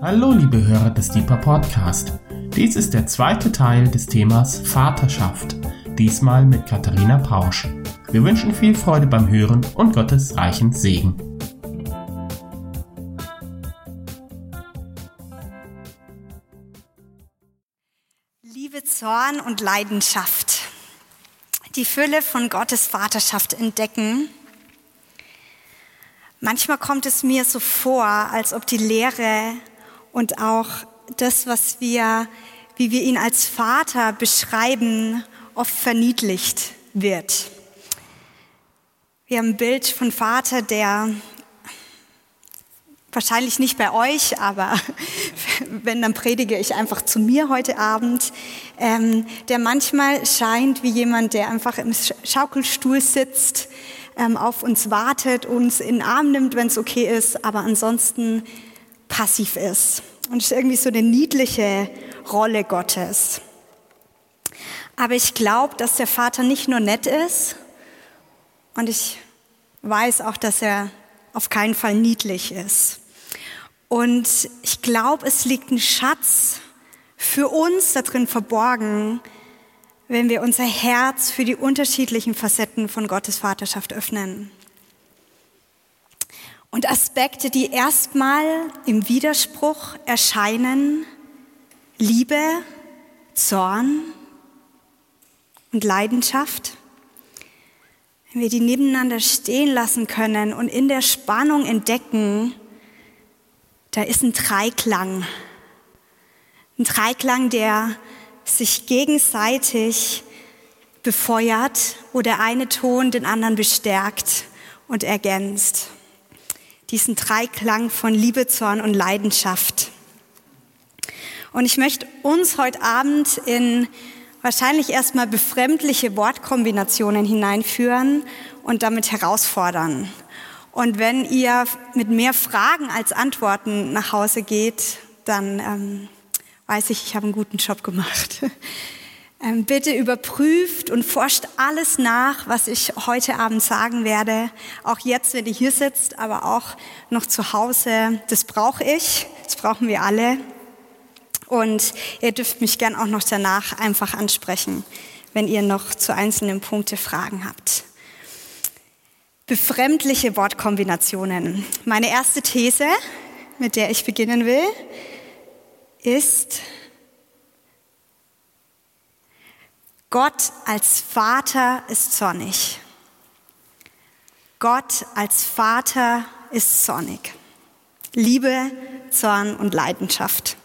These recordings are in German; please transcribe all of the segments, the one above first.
Hallo liebe Hörer des Deeper Podcast. Dies ist der zweite Teil des Themas Vaterschaft, diesmal mit Katharina Pausch. Wir wünschen viel Freude beim Hören und Gottes reichen Segen. Liebe, Zorn und Leidenschaft. Die Fülle von Gottes Vaterschaft entdecken. Manchmal kommt es mir so vor, als ob die Lehre und auch das, was wir, wie wir ihn als Vater beschreiben, oft verniedlicht wird. Wir haben ein Bild von Vater, der wahrscheinlich nicht bei euch, aber wenn, dann predige ich einfach zu mir heute Abend, ähm, der manchmal scheint wie jemand, der einfach im Schaukelstuhl sitzt, ähm, auf uns wartet, uns in den Arm nimmt, wenn es okay ist, aber ansonsten passiv ist. Und ist irgendwie so eine niedliche Rolle Gottes. Aber ich glaube, dass der Vater nicht nur nett ist, und ich weiß auch, dass er auf keinen Fall niedlich ist. Und ich glaube, es liegt ein Schatz für uns da drin verborgen, wenn wir unser Herz für die unterschiedlichen Facetten von Gottes Vaterschaft öffnen. Und Aspekte, die erstmal im Widerspruch erscheinen, Liebe, Zorn und Leidenschaft, wenn wir die nebeneinander stehen lassen können und in der Spannung entdecken, da ist ein Dreiklang. Ein Dreiklang, der sich gegenseitig befeuert, wo der eine Ton den anderen bestärkt und ergänzt. Diesen Dreiklang von Liebe, Zorn und Leidenschaft. Und ich möchte uns heute Abend in wahrscheinlich erstmal befremdliche Wortkombinationen hineinführen und damit herausfordern. Und wenn ihr mit mehr Fragen als Antworten nach Hause geht, dann ähm, weiß ich, ich habe einen guten Job gemacht. ähm, bitte überprüft und forscht alles nach, was ich heute Abend sagen werde. Auch jetzt, wenn ihr hier sitzt, aber auch noch zu Hause. Das brauche ich, das brauchen wir alle. Und ihr dürft mich gern auch noch danach einfach ansprechen, wenn ihr noch zu einzelnen Punkten Fragen habt. Befremdliche Wortkombinationen. Meine erste These, mit der ich beginnen will, ist, Gott als Vater ist zornig. Gott als Vater ist zornig. Liebe, Zorn und Leidenschaft.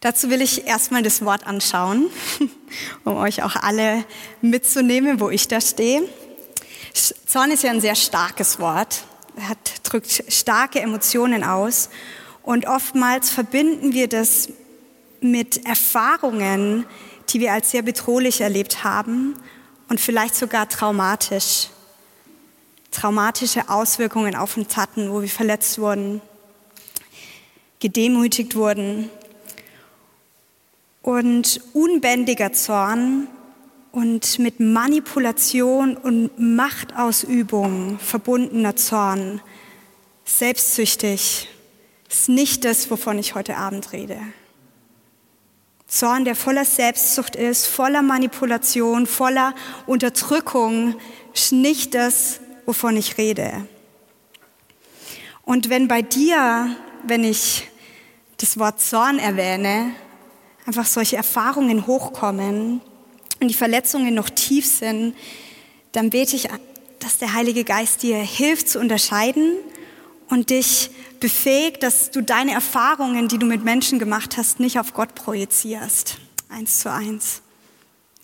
Dazu will ich erstmal das Wort anschauen, um euch auch alle mitzunehmen, wo ich da stehe. Zorn ist ja ein sehr starkes Wort. Hat, drückt starke Emotionen aus. Und oftmals verbinden wir das mit Erfahrungen, die wir als sehr bedrohlich erlebt haben und vielleicht sogar traumatisch. Traumatische Auswirkungen auf uns hatten, wo wir verletzt wurden, gedemütigt wurden und unbändiger Zorn und mit Manipulation und Machtausübung verbundener Zorn, selbstsüchtig, ist nicht das, wovon ich heute Abend rede. Zorn, der voller Selbstsucht ist, voller Manipulation, voller Unterdrückung, ist nicht das, wovon ich rede. Und wenn bei dir, wenn ich das Wort Zorn erwähne, einfach solche Erfahrungen hochkommen und die Verletzungen noch tief sind, dann bete ich, dass der Heilige Geist dir hilft zu unterscheiden und dich befähigt, dass du deine Erfahrungen, die du mit Menschen gemacht hast, nicht auf Gott projizierst. Eins zu eins.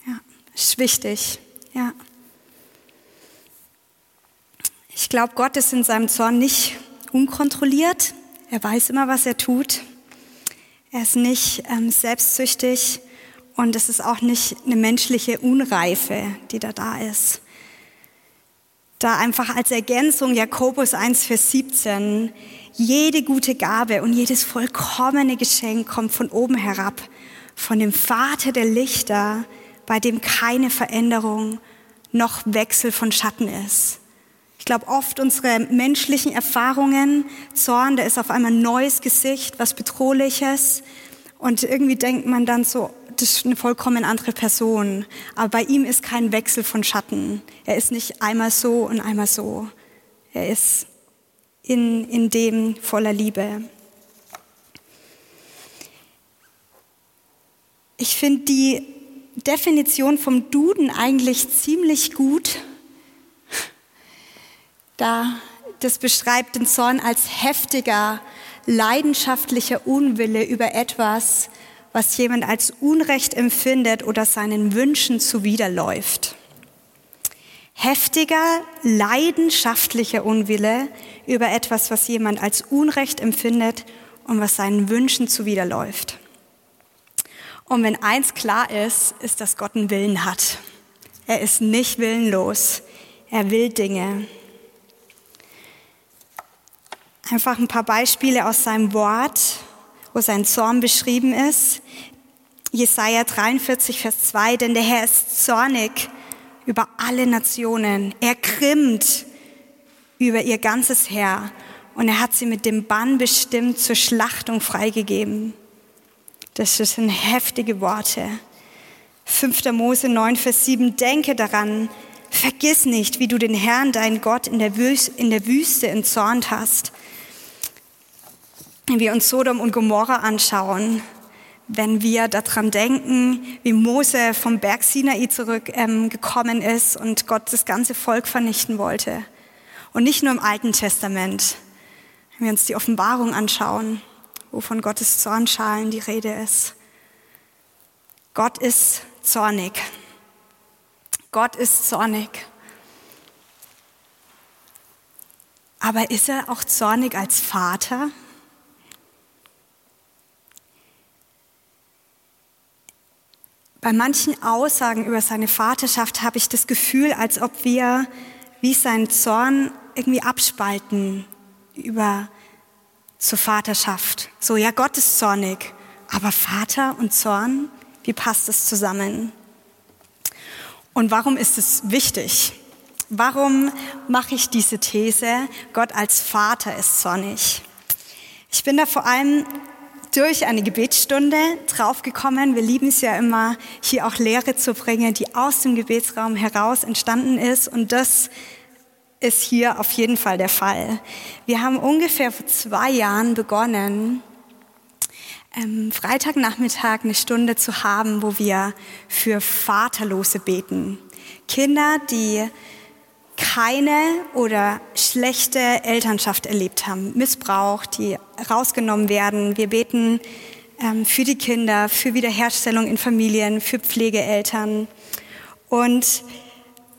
Ja, ist wichtig. Ja. Ich glaube, Gott ist in seinem Zorn nicht unkontrolliert. Er weiß immer, was er tut. Er ist nicht ähm, selbstsüchtig und es ist auch nicht eine menschliche Unreife, die da da ist. Da einfach als Ergänzung Jakobus 1, Vers 17, jede gute Gabe und jedes vollkommene Geschenk kommt von oben herab, von dem Vater der Lichter, bei dem keine Veränderung noch Wechsel von Schatten ist. Ich glaube, oft unsere menschlichen Erfahrungen, Zorn, da ist auf einmal ein neues Gesicht, was Bedrohliches. Und irgendwie denkt man dann so, das ist eine vollkommen andere Person. Aber bei ihm ist kein Wechsel von Schatten. Er ist nicht einmal so und einmal so. Er ist in, in dem voller Liebe. Ich finde die Definition vom Duden eigentlich ziemlich gut. Da das beschreibt den Zorn als heftiger, leidenschaftlicher Unwille über etwas, was jemand als Unrecht empfindet oder seinen Wünschen zuwiderläuft. Heftiger, leidenschaftlicher Unwille über etwas, was jemand als Unrecht empfindet und was seinen Wünschen zuwiderläuft. Und wenn eins klar ist, ist, dass Gott einen Willen hat. Er ist nicht willenlos. Er will Dinge. Einfach ein paar Beispiele aus seinem Wort, wo sein Zorn beschrieben ist. Jesaja 43, Vers 2, denn der Herr ist zornig über alle Nationen. Er grimmt über ihr ganzes Heer und er hat sie mit dem Bann bestimmt zur Schlachtung freigegeben. Das sind heftige Worte. 5. Mose 9, Vers 7. Denke daran, vergiss nicht, wie du den Herrn, deinen Gott, in der, Wüste, in der Wüste entzornt hast. Wenn wir uns Sodom und Gomorra anschauen, wenn wir daran denken, wie Mose vom Berg Sinai zurückgekommen ähm, ist und Gott das ganze Volk vernichten wollte. Und nicht nur im Alten Testament. Wenn wir uns die Offenbarung anschauen, wo von Gottes Zornschalen die Rede ist. Gott ist zornig. Gott ist zornig. Aber ist er auch zornig als Vater? Bei manchen Aussagen über seine Vaterschaft habe ich das Gefühl, als ob wir wie sein Zorn irgendwie abspalten über zur Vaterschaft. So, ja, Gott ist zornig, aber Vater und Zorn, wie passt es zusammen? Und warum ist es wichtig? Warum mache ich diese These, Gott als Vater ist zornig? Ich bin da vor allem durch eine Gebetsstunde draufgekommen. Wir lieben es ja immer, hier auch Lehre zu bringen, die aus dem Gebetsraum heraus entstanden ist. Und das ist hier auf jeden Fall der Fall. Wir haben ungefähr vor zwei Jahren begonnen, ähm, Freitagnachmittag eine Stunde zu haben, wo wir für Vaterlose beten. Kinder, die keine oder schlechte Elternschaft erlebt haben, Missbrauch, die rausgenommen werden. Wir beten ähm, für die Kinder, für Wiederherstellung in Familien, für Pflegeeltern. Und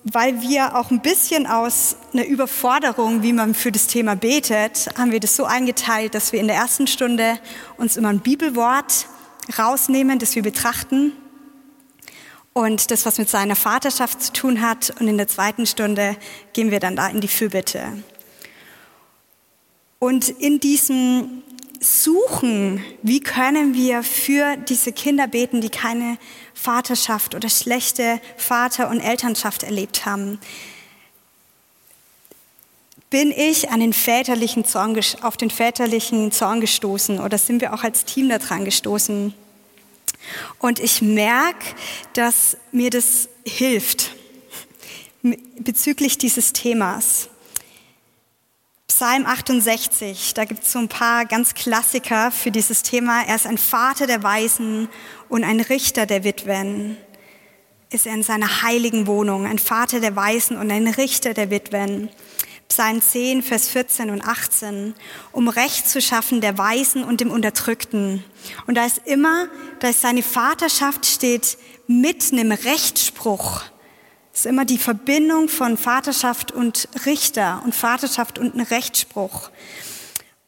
weil wir auch ein bisschen aus einer Überforderung, wie man für das Thema betet, haben wir das so eingeteilt, dass wir in der ersten Stunde uns immer ein Bibelwort rausnehmen, das wir betrachten und das, was mit seiner Vaterschaft zu tun hat. Und in der zweiten Stunde gehen wir dann da in die Fürbitte. Und in diesem suchen, wie können wir für diese Kinder beten, die keine Vaterschaft oder schlechte Vater- und Elternschaft erlebt haben. Bin ich an den väterlichen Zorn, auf den väterlichen Zorn gestoßen oder sind wir auch als Team daran gestoßen? Und ich merke, dass mir das hilft bezüglich dieses Themas. Psalm 68, da gibt es so ein paar ganz Klassiker für dieses Thema. Er ist ein Vater der Weisen und ein Richter der Witwen. Ist er in seiner heiligen Wohnung, ein Vater der Weisen und ein Richter der Witwen. Psalm 10, Vers 14 und 18, um Recht zu schaffen der Weisen und dem Unterdrückten. Und da ist immer, da ist seine Vaterschaft steht mitten im Rechtsspruch ist immer die Verbindung von Vaterschaft und Richter und Vaterschaft und ein Rechtsspruch.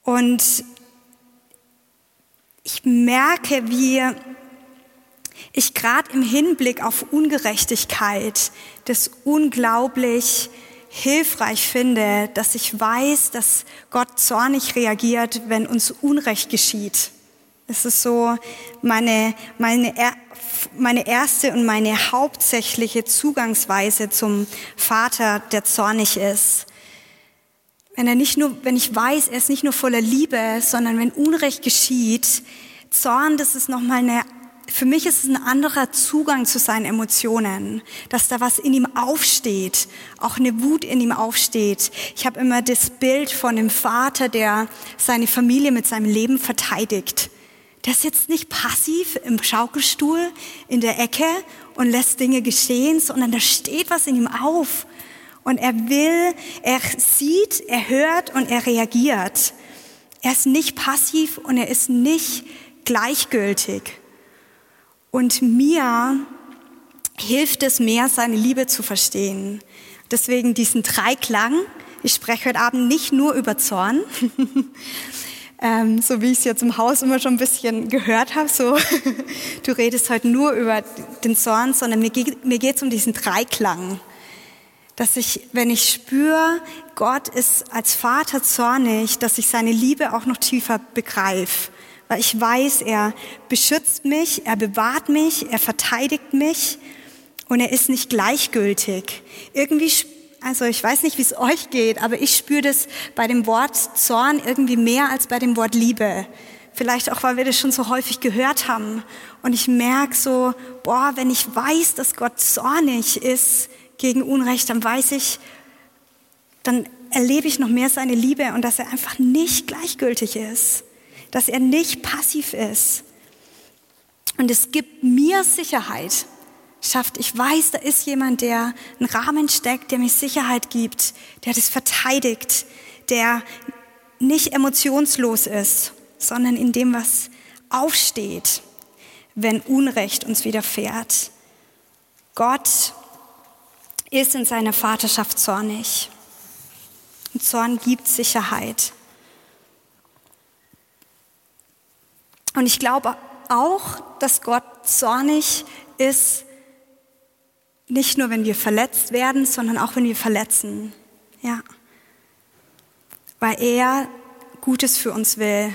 Und ich merke, wie ich gerade im Hinblick auf Ungerechtigkeit das unglaublich hilfreich finde, dass ich weiß, dass Gott zornig reagiert, wenn uns Unrecht geschieht. Es ist so meine, meine meine erste und meine hauptsächliche Zugangsweise zum Vater, der zornig ist. wenn er nicht nur, wenn ich weiß, er ist nicht nur voller Liebe, sondern wenn Unrecht geschieht, Zorn, das ist nochmal eine, für mich ist es ein anderer Zugang zu seinen Emotionen, dass da was in ihm aufsteht, auch eine Wut in ihm aufsteht. Ich habe immer das Bild von dem Vater, der seine Familie mit seinem Leben verteidigt. Der sitzt nicht passiv im Schaukelstuhl in der Ecke und lässt Dinge geschehen, sondern da steht was in ihm auf. Und er will, er sieht, er hört und er reagiert. Er ist nicht passiv und er ist nicht gleichgültig. Und mir hilft es mehr, seine Liebe zu verstehen. Deswegen diesen Dreiklang. Ich spreche heute Abend nicht nur über Zorn, ähm, so wie ich es jetzt im Haus immer schon ein bisschen gehört habe. So, du redest heute nur über den Zorn, sondern mir geht mir geht's um diesen Dreiklang, dass ich, wenn ich spüre, Gott ist als Vater zornig, dass ich seine Liebe auch noch tiefer begreife weil ich weiß, er beschützt mich, er bewahrt mich, er verteidigt mich und er ist nicht gleichgültig. Irgendwie, also ich weiß nicht, wie es euch geht, aber ich spüre das bei dem Wort Zorn irgendwie mehr als bei dem Wort Liebe. Vielleicht auch, weil wir das schon so häufig gehört haben. Und ich merke so, boah, wenn ich weiß, dass Gott zornig ist gegen Unrecht, dann weiß ich, dann erlebe ich noch mehr seine Liebe und dass er einfach nicht gleichgültig ist dass er nicht passiv ist. Und es gibt mir Sicherheit, schafft, ich weiß, da ist jemand, der einen Rahmen steckt, der mir Sicherheit gibt, der das verteidigt, der nicht emotionslos ist, sondern in dem, was aufsteht, wenn Unrecht uns widerfährt. Gott ist in seiner Vaterschaft zornig. Und Zorn gibt Sicherheit. Und ich glaube auch, dass Gott zornig ist, nicht nur wenn wir verletzt werden, sondern auch wenn wir verletzen. Ja. Weil er Gutes für uns will.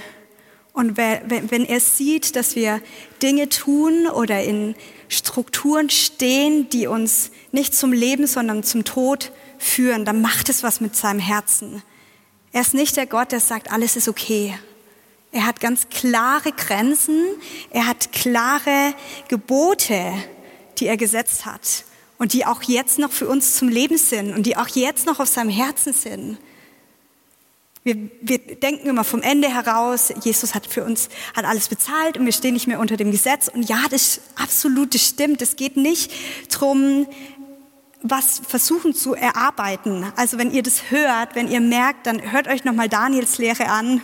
Und wenn er sieht, dass wir Dinge tun oder in Strukturen stehen, die uns nicht zum Leben, sondern zum Tod führen, dann macht es was mit seinem Herzen. Er ist nicht der Gott, der sagt, alles ist okay. Er hat ganz klare Grenzen, er hat klare Gebote, die er gesetzt hat und die auch jetzt noch für uns zum Leben sind und die auch jetzt noch auf seinem Herzen sind. Wir, wir denken immer vom Ende heraus, Jesus hat für uns, hat alles bezahlt und wir stehen nicht mehr unter dem Gesetz. Und ja, das absolut, das stimmt. Es geht nicht drum was versuchen zu erarbeiten. Also wenn ihr das hört, wenn ihr merkt, dann hört euch nochmal Daniels Lehre an.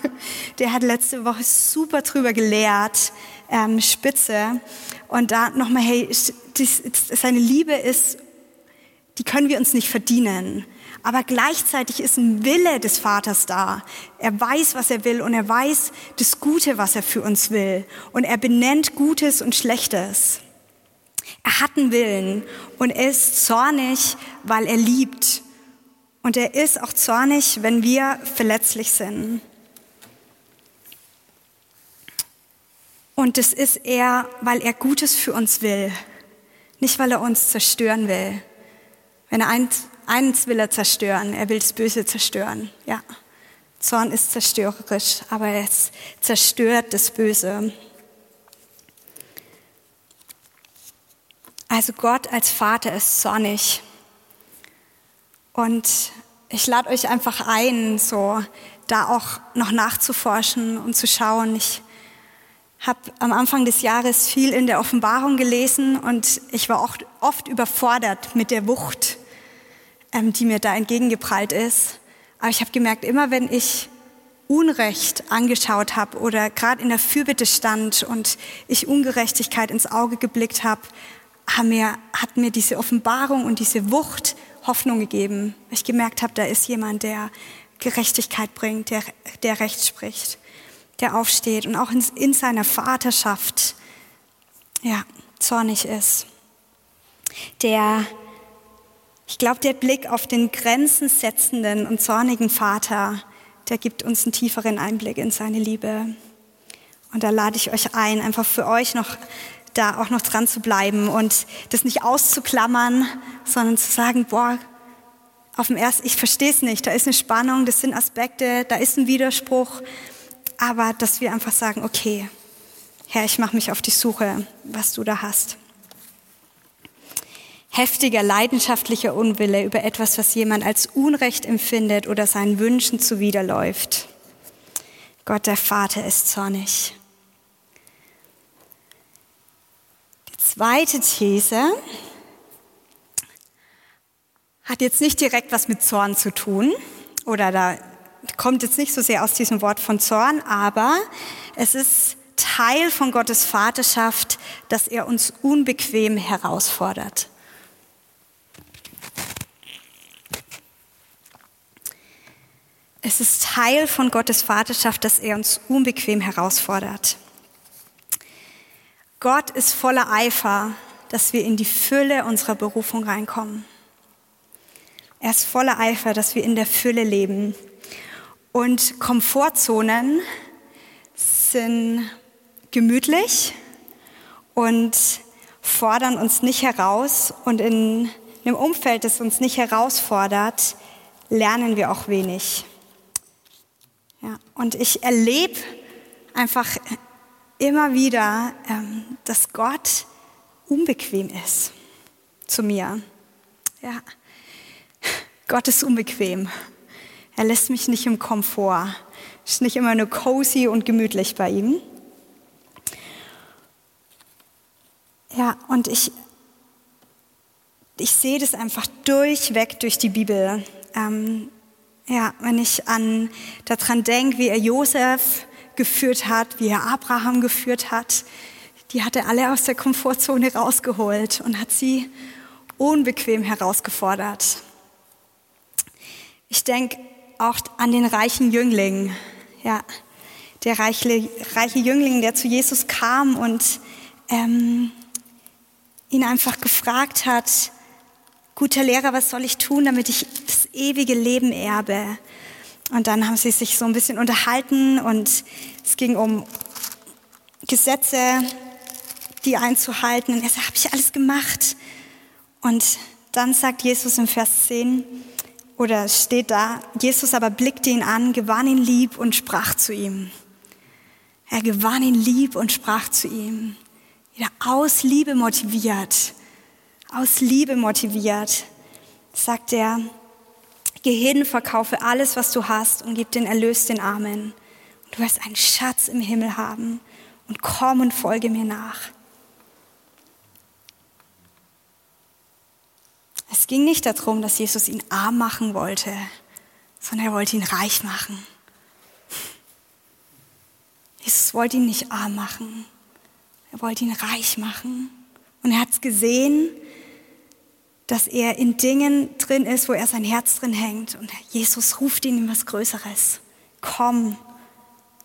Der hat letzte Woche super drüber gelehrt, ähm, spitze. Und da nochmal, hey, dies, seine Liebe ist, die können wir uns nicht verdienen. Aber gleichzeitig ist ein Wille des Vaters da. Er weiß, was er will und er weiß das Gute, was er für uns will. Und er benennt Gutes und Schlechtes. Er hat einen Willen und er ist zornig, weil er liebt. Und er ist auch zornig, wenn wir verletzlich sind. Und das ist er, weil er Gutes für uns will, nicht weil er uns zerstören will. Wenn er eins, eins will er zerstören, er will das Böse zerstören. Ja, Zorn ist zerstörerisch, aber es zerstört das Böse. Also Gott als Vater ist zornig. Und ich lade euch einfach ein, so da auch noch nachzuforschen und zu schauen. Ich habe am Anfang des Jahres viel in der Offenbarung gelesen und ich war oft, oft überfordert mit der Wucht, ähm, die mir da entgegengeprallt ist. Aber ich habe gemerkt, immer wenn ich Unrecht angeschaut habe oder gerade in der Fürbitte stand und ich Ungerechtigkeit ins Auge geblickt habe, mir, hat mir diese Offenbarung und diese Wucht Hoffnung gegeben. Ich gemerkt habe, da ist jemand, der Gerechtigkeit bringt, der, der Recht spricht, der aufsteht und auch in, in seiner Vaterschaft ja, zornig ist. Der, ich glaube, der Blick auf den grenzensetzenden und zornigen Vater, der gibt uns einen tieferen Einblick in seine Liebe. Und da lade ich euch ein, einfach für euch noch da auch noch dran zu bleiben und das nicht auszuklammern, sondern zu sagen, boah, auf dem ersten, ich verstehe es nicht, da ist eine Spannung, das sind Aspekte, da ist ein Widerspruch, aber dass wir einfach sagen, okay, Herr, ich mache mich auf die Suche, was du da hast. Heftiger, leidenschaftlicher Unwille über etwas, was jemand als Unrecht empfindet oder seinen Wünschen zuwiderläuft. Gott der Vater ist zornig. Zweite These hat jetzt nicht direkt was mit Zorn zu tun oder da kommt jetzt nicht so sehr aus diesem Wort von Zorn, aber es ist Teil von Gottes Vaterschaft, dass er uns unbequem herausfordert. Es ist Teil von Gottes Vaterschaft, dass er uns unbequem herausfordert. Gott ist voller Eifer, dass wir in die Fülle unserer Berufung reinkommen. Er ist voller Eifer, dass wir in der Fülle leben. Und Komfortzonen sind gemütlich und fordern uns nicht heraus. Und in einem Umfeld, das uns nicht herausfordert, lernen wir auch wenig. Ja, und ich erlebe einfach immer wieder, ähm, dass Gott unbequem ist zu mir. Ja. Gott ist unbequem. Er lässt mich nicht im Komfort. Ist nicht immer nur cozy und gemütlich bei ihm. Ja, und ich, ich sehe das einfach durchweg durch die Bibel. Ähm, ja, wenn ich an daran denke, wie er Josef geführt hat, wie er Abraham geführt hat, die hat er alle aus der Komfortzone rausgeholt und hat sie unbequem herausgefordert. Ich denke auch an den reichen Jüngling, ja, der reiche, reiche Jüngling, der zu Jesus kam und ähm, ihn einfach gefragt hat, guter Lehrer, was soll ich tun, damit ich das ewige Leben erbe? Und dann haben sie sich so ein bisschen unterhalten und es ging um Gesetze, die einzuhalten. Und er sagt, habe ich alles gemacht? Und dann sagt Jesus im Vers 10, oder steht da, Jesus aber blickte ihn an, gewann ihn lieb und sprach zu ihm. Er gewann ihn lieb und sprach zu ihm. Wieder aus Liebe motiviert, aus Liebe motiviert, sagt er, geh hin, verkaufe alles, was du hast und gib den Erlös den Armen. Du wirst einen Schatz im Himmel haben und komm und folge mir nach. Es ging nicht darum, dass Jesus ihn arm machen wollte, sondern er wollte ihn reich machen. Jesus wollte ihn nicht arm machen, er wollte ihn reich machen. Und er hat es gesehen, dass er in Dingen drin ist, wo er sein Herz drin hängt. Und Jesus ruft ihn in was Größeres. Komm,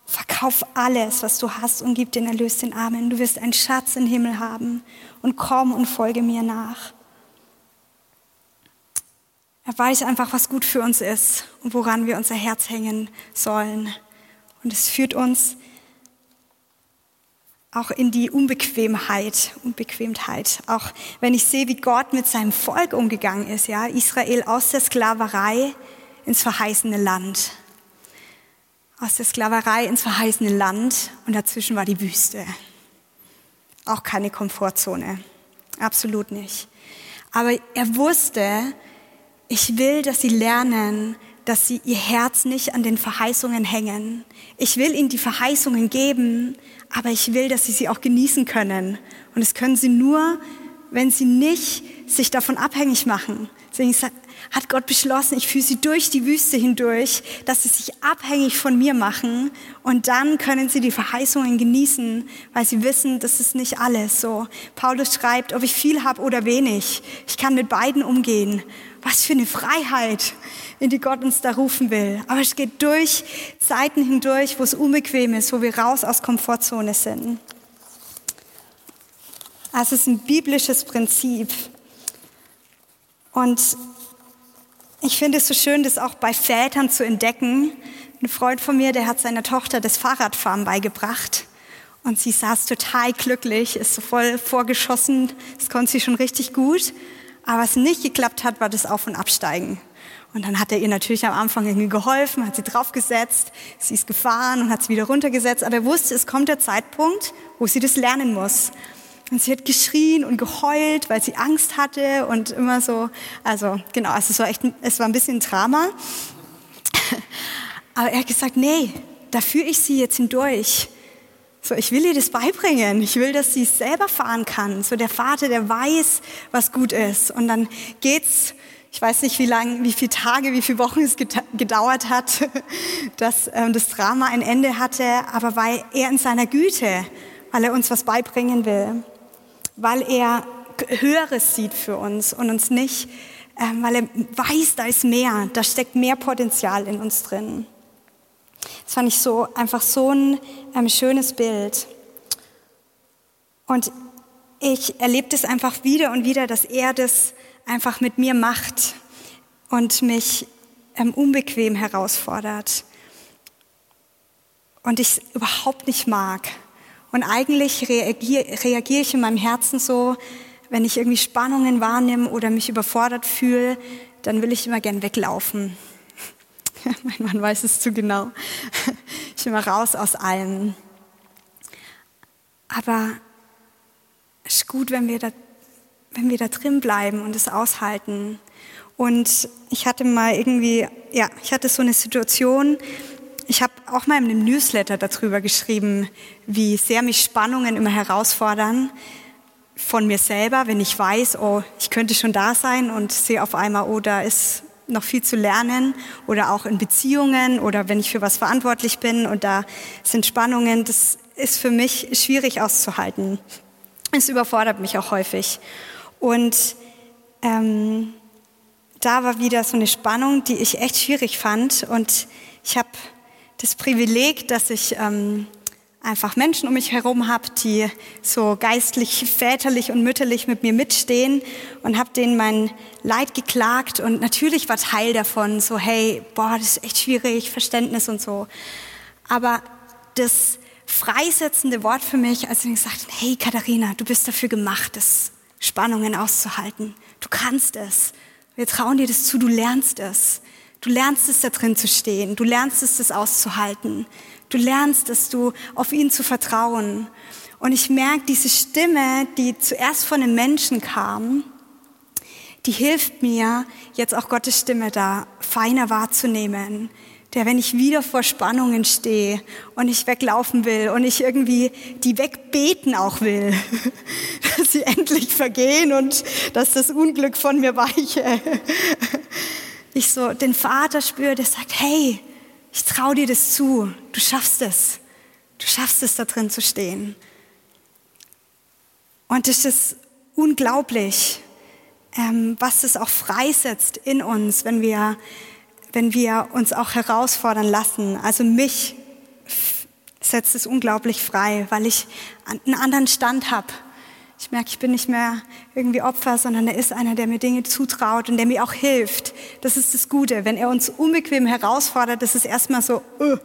verkauf alles, was du hast und gib den Erlös den Armen. Du wirst einen Schatz im Himmel haben. Und komm und folge mir nach. Er weiß einfach, was gut für uns ist und woran wir unser Herz hängen sollen. Und es führt uns auch in die Unbequemheit, Unbequemtheit. Auch wenn ich sehe, wie Gott mit seinem Volk umgegangen ist, ja, Israel aus der Sklaverei ins verheißene Land. Aus der Sklaverei ins verheißene Land und dazwischen war die Wüste. Auch keine Komfortzone. Absolut nicht. Aber er wusste, ich will, dass sie lernen, dass sie ihr Herz nicht an den Verheißungen hängen. Ich will ihnen die Verheißungen geben, aber ich will, dass sie sie auch genießen können. Und das können sie nur, wenn sie nicht sich davon abhängig machen. Deswegen hat Gott beschlossen, ich führe sie durch die Wüste hindurch, dass sie sich abhängig von mir machen und dann können sie die Verheißungen genießen, weil sie wissen, das ist nicht alles so. Paulus schreibt, ob ich viel habe oder wenig, ich kann mit beiden umgehen. Was für eine Freiheit, in die Gott uns da rufen will. Aber es geht durch Zeiten hindurch, wo es unbequem ist, wo wir raus aus Komfortzone sind. Also es ist ein biblisches Prinzip. Und ich finde es so schön, das auch bei Vätern zu entdecken. Ein Freund von mir, der hat seiner Tochter das Fahrradfahren beigebracht. Und sie saß total glücklich, ist so voll vorgeschossen. Das konnte sie schon richtig gut. Aber was nicht geklappt hat, war das Auf- und Absteigen. Und dann hat er ihr natürlich am Anfang irgendwie geholfen, hat sie draufgesetzt, sie ist gefahren und hat sie wieder runtergesetzt. Aber er wusste, es kommt der Zeitpunkt, wo sie das lernen muss. Und sie hat geschrien und geheult, weil sie Angst hatte und immer so, also genau, also es war echt, es war ein bisschen ein Drama. Aber er hat gesagt, nee, da führe ich sie jetzt hindurch. So, ich will ihr das beibringen. Ich will, dass sie es selber fahren kann. So der Vater, der weiß, was gut ist. Und dann geht's ich weiß nicht, wie lange, wie viele Tage, wie viele Wochen es gedauert hat, dass ähm, das Drama ein Ende hatte, aber weil er in seiner Güte, weil er uns was beibringen will, weil er Höheres sieht für uns und uns nicht, ähm, weil er weiß, da ist mehr, da steckt mehr Potenzial in uns drin. Das fand ich so einfach so ein ähm, schönes Bild. Und ich erlebe das einfach wieder und wieder, dass er das einfach mit mir macht und mich ähm, unbequem herausfordert und ich es überhaupt nicht mag. Und eigentlich reagiere reagier ich in meinem Herzen so, wenn ich irgendwie Spannungen wahrnehme oder mich überfordert fühle, dann will ich immer gern weglaufen. mein Mann weiß es zu genau. Ich will mal raus aus allem. Aber es ist gut, wenn wir da wenn wir da drin bleiben und es aushalten. Und ich hatte mal irgendwie, ja, ich hatte so eine Situation, ich habe auch mal in einem Newsletter darüber geschrieben, wie sehr mich Spannungen immer herausfordern von mir selber, wenn ich weiß, oh, ich könnte schon da sein und sehe auf einmal, oh, da ist noch viel zu lernen oder auch in Beziehungen oder wenn ich für was verantwortlich bin und da sind Spannungen, das ist für mich schwierig auszuhalten. Es überfordert mich auch häufig. Und ähm, da war wieder so eine Spannung, die ich echt schwierig fand. Und ich habe das Privileg, dass ich ähm, einfach Menschen um mich herum habe, die so geistlich, väterlich und mütterlich mit mir mitstehen und habe denen mein Leid geklagt. Und natürlich war Teil davon so, hey, boah, das ist echt schwierig, Verständnis und so. Aber das freisetzende Wort für mich, als sie gesagt haben, hey Katharina, du bist dafür gemacht, das Spannungen auszuhalten. Du kannst es. Wir trauen dir das zu, du lernst es. Du lernst es, da drin zu stehen. Du lernst es, das auszuhalten. Du lernst es, du auf ihn zu vertrauen. Und ich merke, diese Stimme, die zuerst von den Menschen kam, die hilft mir, jetzt auch Gottes Stimme da feiner wahrzunehmen, der, wenn ich wieder vor Spannungen stehe und ich weglaufen will und ich irgendwie die wegbeten auch will, dass sie endlich vergehen und dass das Unglück von mir weiche. Ich so den Vater spüre, der sagt, hey, ich traue dir das zu, du schaffst es, du schaffst es, da drin zu stehen. Und es ist unglaublich, ähm, was es auch freisetzt in uns, wenn wir wenn wir uns auch herausfordern lassen. Also mich setzt es unglaublich frei, weil ich einen anderen Stand habe. Ich merke, ich bin nicht mehr irgendwie Opfer, sondern er ist einer, der mir Dinge zutraut und der mir auch hilft. Das ist das Gute. Wenn er uns unbequem herausfordert, das ist erstmal so uh,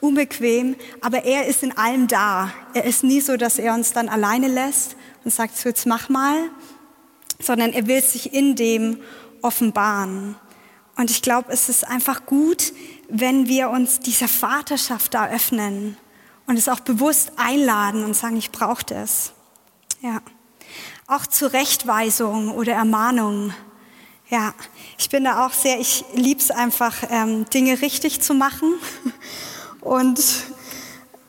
unbequem, aber er ist in allem da. Er ist nie so, dass er uns dann alleine lässt und sagt, so jetzt mach mal, sondern er will sich in dem offenbaren. Und ich glaube, es ist einfach gut, wenn wir uns dieser Vaterschaft da öffnen und es auch bewusst einladen und sagen, ich brauche das. Ja. Auch Zurechtweisung oder Ermahnung. Ja, ich bin da auch sehr, ich liebe es einfach, ähm, Dinge richtig zu machen. Und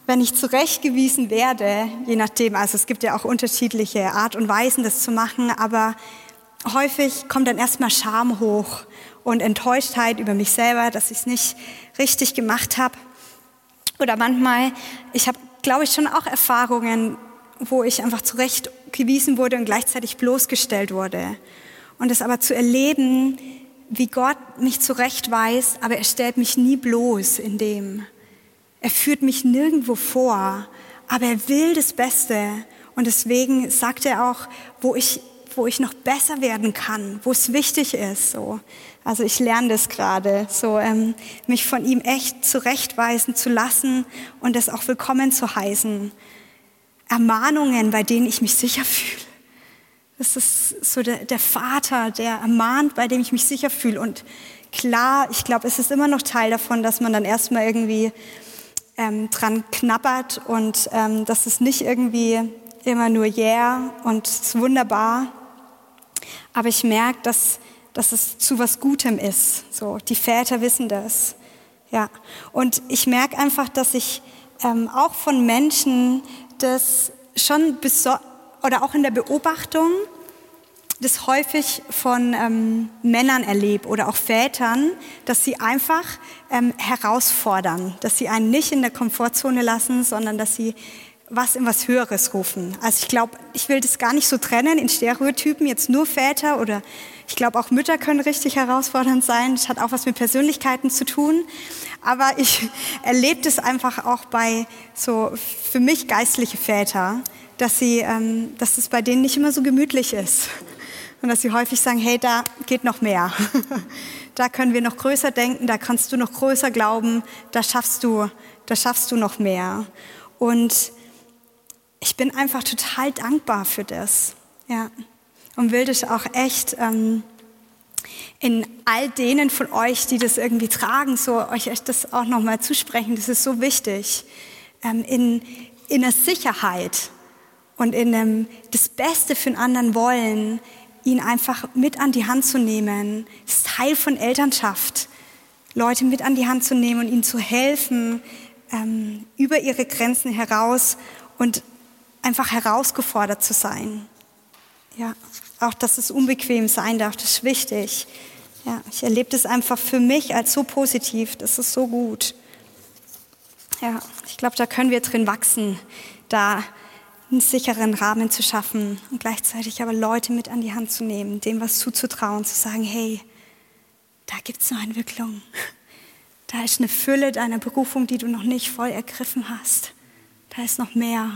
wenn ich zurechtgewiesen werde, je nachdem, also es gibt ja auch unterschiedliche Art und Weisen, das zu machen, aber häufig kommt dann erstmal Scham hoch und Enttäuschtheit über mich selber, dass ich es nicht richtig gemacht habe. Oder manchmal, ich habe, glaube ich, schon auch Erfahrungen, wo ich einfach zurechtgewiesen wurde und gleichzeitig bloßgestellt wurde. Und es aber zu erleben, wie Gott mich zurechtweist, aber er stellt mich nie bloß in dem. Er führt mich nirgendwo vor, aber er will das Beste. Und deswegen sagt er auch, wo ich, wo ich noch besser werden kann, wo es wichtig ist. So. Also ich lerne das gerade, so ähm, mich von ihm echt zurechtweisen zu lassen und es auch willkommen zu heißen. Ermahnungen, bei denen ich mich sicher fühle. Das ist so der, der Vater, der ermahnt, bei dem ich mich sicher fühle. Und klar, ich glaube, es ist immer noch Teil davon, dass man dann erstmal irgendwie ähm, dran knabbert und ähm, das ist nicht irgendwie immer nur yeah und es ist wunderbar. Aber ich merke, dass, dass es zu was Gutem ist. So, die Väter wissen das. Ja. Und ich merke einfach, dass ich ähm, auch von Menschen das schon oder auch in der Beobachtung das häufig von ähm, Männern erlebe oder auch Vätern, dass sie einfach ähm, herausfordern, dass sie einen nicht in der Komfortzone lassen, sondern dass sie was in was Höheres rufen. Also ich glaube, ich will das gar nicht so trennen in Stereotypen, jetzt nur Väter oder ich glaube auch Mütter können richtig herausfordernd sein. Das hat auch was mit Persönlichkeiten zu tun. Aber ich erlebe das einfach auch bei so für mich geistliche Väter, dass sie, ähm, dass es bei denen nicht immer so gemütlich ist und dass sie häufig sagen, hey, da geht noch mehr. da können wir noch größer denken, da kannst du noch größer glauben, da schaffst du, da schaffst du noch mehr. Und ich bin einfach total dankbar für das. Ja. Und will das auch echt ähm, in all denen von euch, die das irgendwie tragen, so euch das auch nochmal zusprechen. Das ist so wichtig. Ähm, in, in der Sicherheit und in einem, das Beste für den anderen wollen, ihn einfach mit an die Hand zu nehmen. Das ist Teil von Elternschaft. Leute mit an die Hand zu nehmen und ihnen zu helfen, ähm, über ihre Grenzen heraus und einfach herausgefordert zu sein. Ja, auch dass es unbequem sein darf, das ist wichtig. Ja, ich erlebe das einfach für mich als so positiv, das ist so gut. Ja, ich glaube, da können wir drin wachsen, da einen sicheren Rahmen zu schaffen und gleichzeitig aber Leute mit an die Hand zu nehmen, dem was zuzutrauen, zu sagen, hey, da gibt es noch Entwicklung. Da ist eine Fülle deiner Berufung, die du noch nicht voll ergriffen hast. Da ist noch mehr.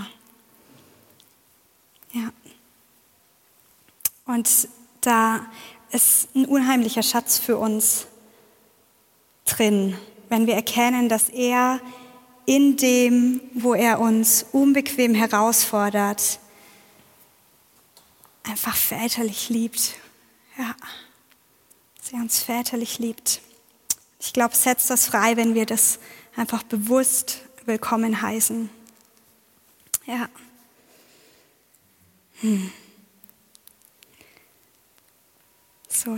Ja. Und da ist ein unheimlicher Schatz für uns drin, wenn wir erkennen, dass er in dem, wo er uns unbequem herausfordert, einfach väterlich liebt. Ja, dass er uns väterlich liebt. Ich glaube, setzt das frei, wenn wir das einfach bewusst willkommen heißen. Ja. Hm. So,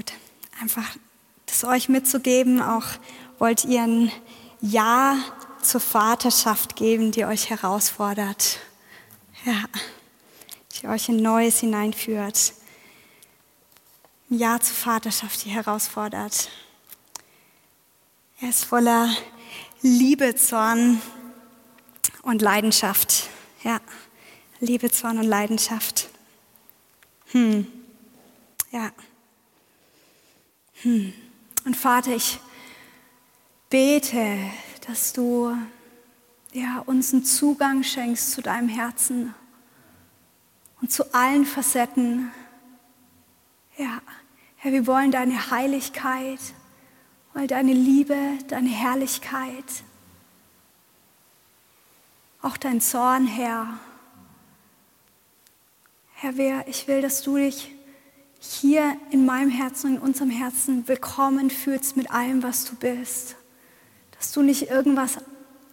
einfach das euch mitzugeben, auch wollt ihr ein Ja zur Vaterschaft geben, die euch herausfordert. Ja, die euch in Neues hineinführt. Ein Ja zur Vaterschaft, die herausfordert. Er ist voller Liebe, Zorn und Leidenschaft. Ja, Liebe, Zorn und Leidenschaft. Hm. Ja. Hm. Und Vater, ich bete, dass du ja, uns einen Zugang schenkst zu deinem Herzen und zu allen Facetten. Ja, Herr, wir wollen deine Heiligkeit, weil deine Liebe, deine Herrlichkeit, auch dein Zorn, Herr. Herr, ich will, dass du dich hier in meinem Herzen und in unserem Herzen willkommen fühlst mit allem, was du bist dass du nicht irgendwas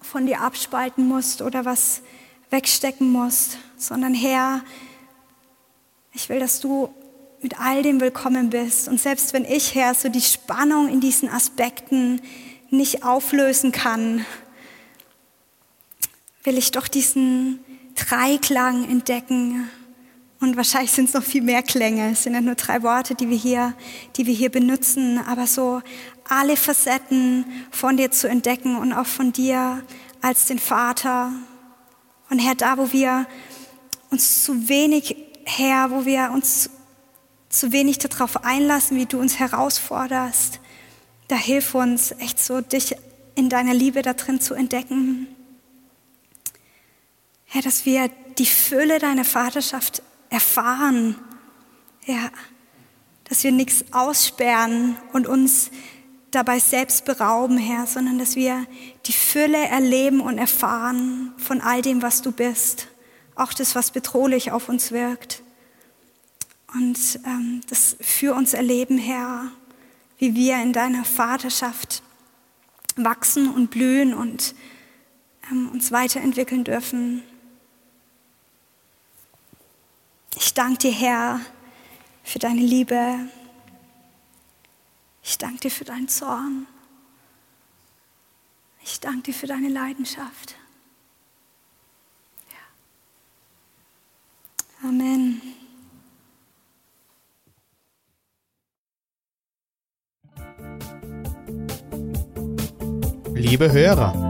von dir abspalten musst oder was wegstecken musst, sondern Herr, ich will, dass du mit all dem willkommen bist. Und selbst wenn ich, Herr, so die Spannung in diesen Aspekten nicht auflösen kann, will ich doch diesen Dreiklang entdecken. Und wahrscheinlich sind es noch viel mehr Klänge. Es sind ja nur drei Worte, die wir hier, die wir hier benutzen. Aber so alle Facetten von dir zu entdecken und auch von dir als den Vater. Und Herr, da wo wir uns zu wenig, Herr, wo wir uns zu wenig darauf einlassen, wie du uns herausforderst, da hilf uns echt so, dich in deiner Liebe da drin zu entdecken. Herr, dass wir die Fülle deiner Vaterschaft erfahren. Ja, dass wir nichts aussperren und uns dabei selbst berauben, Herr, sondern dass wir die Fülle erleben und erfahren von all dem, was du bist. Auch das, was bedrohlich auf uns wirkt. Und ähm, das für uns erleben, Herr, wie wir in deiner Vaterschaft wachsen und blühen und ähm, uns weiterentwickeln dürfen. Ich danke dir, Herr, für deine Liebe. Ich danke dir für deinen Zorn. Ich danke dir für deine Leidenschaft. Ja. Amen. Liebe Hörer,